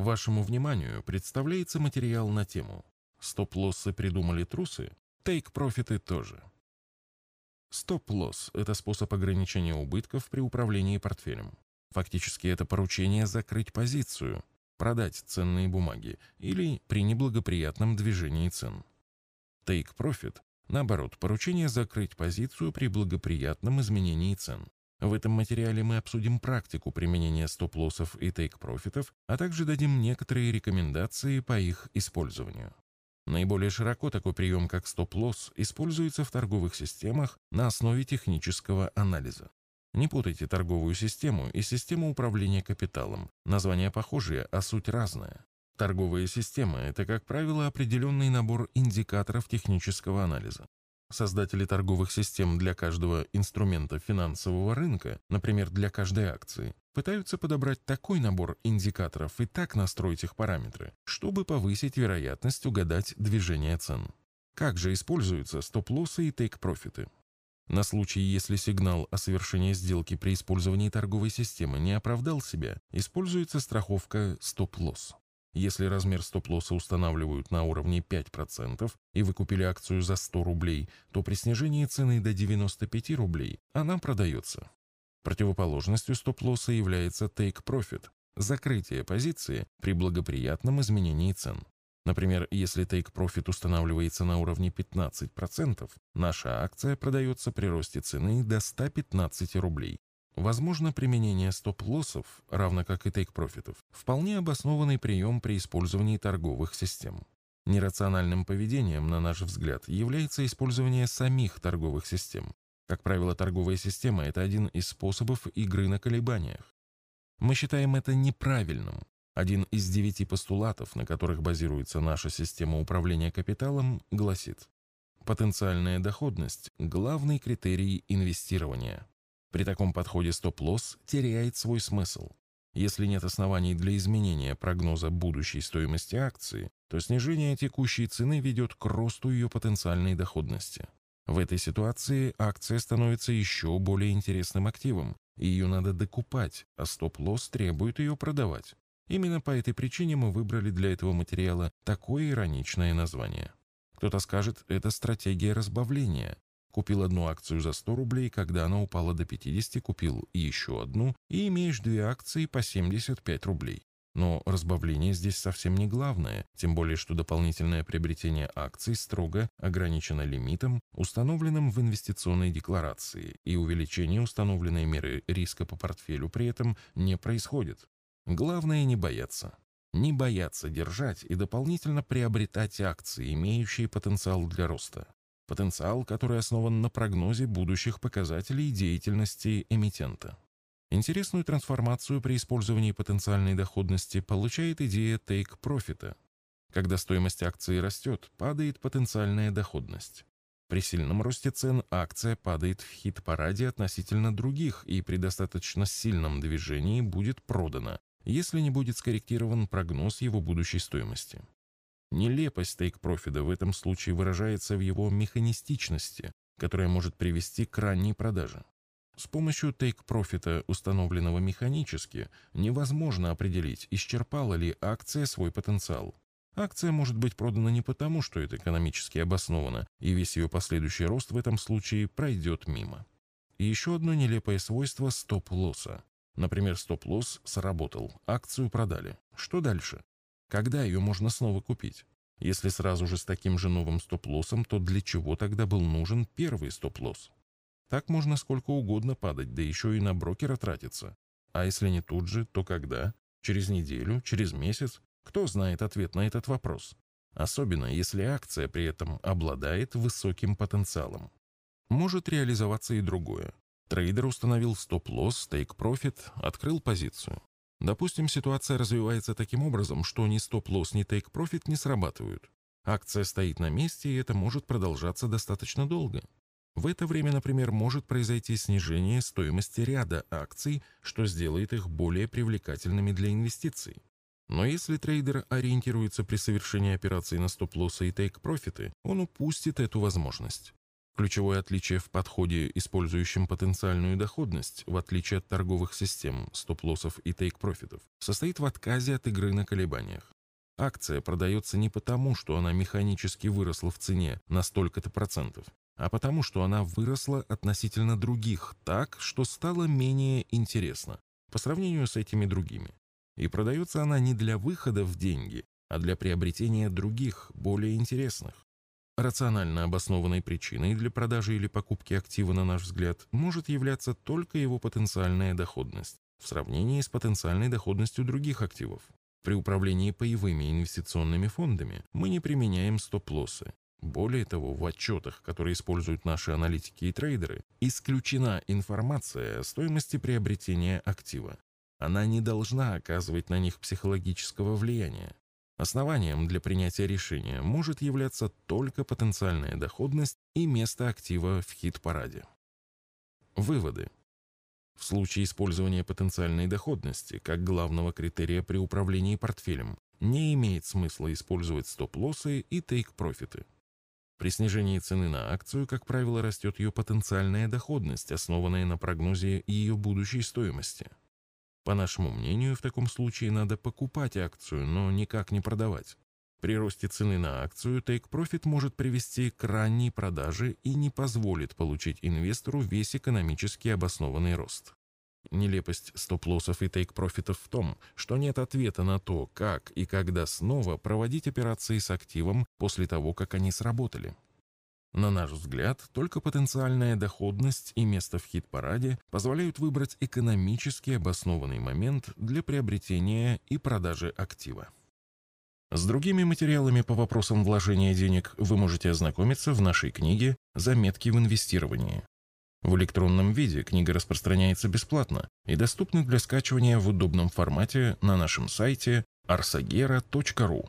Вашему вниманию представляется материал на тему «Стоп-лоссы придумали трусы? Тейк-профиты тоже». Стоп-лосс – это способ ограничения убытков при управлении портфелем. Фактически это поручение закрыть позицию, продать ценные бумаги или при неблагоприятном движении цен. Take-profit – наоборот, поручение закрыть позицию при благоприятном изменении цен. В этом материале мы обсудим практику применения стоп-лоссов и тейк-профитов, а также дадим некоторые рекомендации по их использованию. Наиболее широко такой прием, как стоп-лосс, используется в торговых системах на основе технического анализа. Не путайте торговую систему и систему управления капиталом. Названия похожие, а суть разная. Торговая система – это, как правило, определенный набор индикаторов технического анализа. Создатели торговых систем для каждого инструмента финансового рынка, например, для каждой акции, пытаются подобрать такой набор индикаторов и так настроить их параметры, чтобы повысить вероятность угадать движение цен. Как же используются стоп-лоссы и тейк-профиты? На случай, если сигнал о совершении сделки при использовании торговой системы не оправдал себя, используется страховка стоп-лосс. Если размер стоп-лосса устанавливают на уровне 5% и вы купили акцию за 100 рублей, то при снижении цены до 95 рублей она продается. Противоположностью стоп-лосса является take-profit – закрытие позиции при благоприятном изменении цен. Например, если take-profit устанавливается на уровне 15%, наша акция продается при росте цены до 115 рублей, Возможно применение стоп-лоссов, равно как и тейк-профитов, вполне обоснованный прием при использовании торговых систем. Нерациональным поведением, на наш взгляд, является использование самих торговых систем. Как правило, торговая система – это один из способов игры на колебаниях. Мы считаем это неправильным. Один из девяти постулатов, на которых базируется наша система управления капиталом, гласит «Потенциальная доходность – главный критерий инвестирования». При таком подходе стоп-лосс теряет свой смысл. Если нет оснований для изменения прогноза будущей стоимости акции, то снижение текущей цены ведет к росту ее потенциальной доходности. В этой ситуации акция становится еще более интересным активом, и ее надо докупать, а стоп-лосс требует ее продавать. Именно по этой причине мы выбрали для этого материала такое ироничное название. Кто-то скажет, это стратегия разбавления, Купил одну акцию за 100 рублей, когда она упала до 50, купил еще одну, и имеешь две акции по 75 рублей. Но разбавление здесь совсем не главное, тем более что дополнительное приобретение акций строго ограничено лимитом, установленным в инвестиционной декларации, и увеличение установленной меры риска по портфелю при этом не происходит. Главное не бояться. Не бояться держать и дополнительно приобретать акции, имеющие потенциал для роста потенциал, который основан на прогнозе будущих показателей деятельности эмитента. Интересную трансформацию при использовании потенциальной доходности получает идея take-профита. Когда стоимость акции растет, падает потенциальная доходность. При сильном росте цен акция падает в хит-параде относительно других и при достаточно сильном движении будет продана, если не будет скорректирован прогноз его будущей стоимости. Нелепость тейк-профита в этом случае выражается в его механистичности, которая может привести к ранней продаже. С помощью тейк-профита, установленного механически, невозможно определить, исчерпала ли акция свой потенциал. Акция может быть продана не потому, что это экономически обосновано, и весь ее последующий рост в этом случае пройдет мимо. И еще одно нелепое свойство стоп-лосса. Например, стоп-лосс сработал, акцию продали. Что дальше? Когда ее можно снова купить? Если сразу же с таким же новым стоп-лоссом, то для чего тогда был нужен первый стоп-лосс? Так можно сколько угодно падать, да еще и на брокера тратиться. А если не тут же, то когда? Через неделю? Через месяц? Кто знает ответ на этот вопрос? Особенно, если акция при этом обладает высоким потенциалом. Может реализоваться и другое. Трейдер установил стоп-лосс, тейк-профит, открыл позицию. Допустим, ситуация развивается таким образом, что ни стоп-лосс, ни тейк-профит не срабатывают. Акция стоит на месте, и это может продолжаться достаточно долго. В это время, например, может произойти снижение стоимости ряда акций, что сделает их более привлекательными для инвестиций. Но если трейдер ориентируется при совершении операций на стоп-лоссы и тейк-профиты, он упустит эту возможность. Ключевое отличие в подходе, использующем потенциальную доходность, в отличие от торговых систем, стоп-лоссов и тейк-профитов, состоит в отказе от игры на колебаниях. Акция продается не потому, что она механически выросла в цене на столько-то процентов, а потому, что она выросла относительно других так, что стала менее интересна по сравнению с этими другими. И продается она не для выхода в деньги, а для приобретения других, более интересных. Рационально обоснованной причиной для продажи или покупки актива, на наш взгляд, может являться только его потенциальная доходность в сравнении с потенциальной доходностью других активов. При управлении паевыми инвестиционными фондами мы не применяем стоп-лоссы. Более того, в отчетах, которые используют наши аналитики и трейдеры, исключена информация о стоимости приобретения актива. Она не должна оказывать на них психологического влияния. Основанием для принятия решения может являться только потенциальная доходность и место актива в хит-параде. Выводы. В случае использования потенциальной доходности как главного критерия при управлении портфелем не имеет смысла использовать стоп-лоссы и тейк-профиты. При снижении цены на акцию, как правило, растет ее потенциальная доходность, основанная на прогнозе ее будущей стоимости. По нашему мнению, в таком случае надо покупать акцию, но никак не продавать. При росте цены на акцию Take Profit может привести к ранней продаже и не позволит получить инвестору весь экономически обоснованный рост. Нелепость стоп-лоссов и тейк-профитов в том, что нет ответа на то, как и когда снова проводить операции с активом после того, как они сработали. На наш взгляд, только потенциальная доходность и место в хит-параде позволяют выбрать экономически обоснованный момент для приобретения и продажи актива. С другими материалами по вопросам вложения денег вы можете ознакомиться в нашей книге «Заметки в инвестировании». В электронном виде книга распространяется бесплатно и доступна для скачивания в удобном формате на нашем сайте arsagera.ru.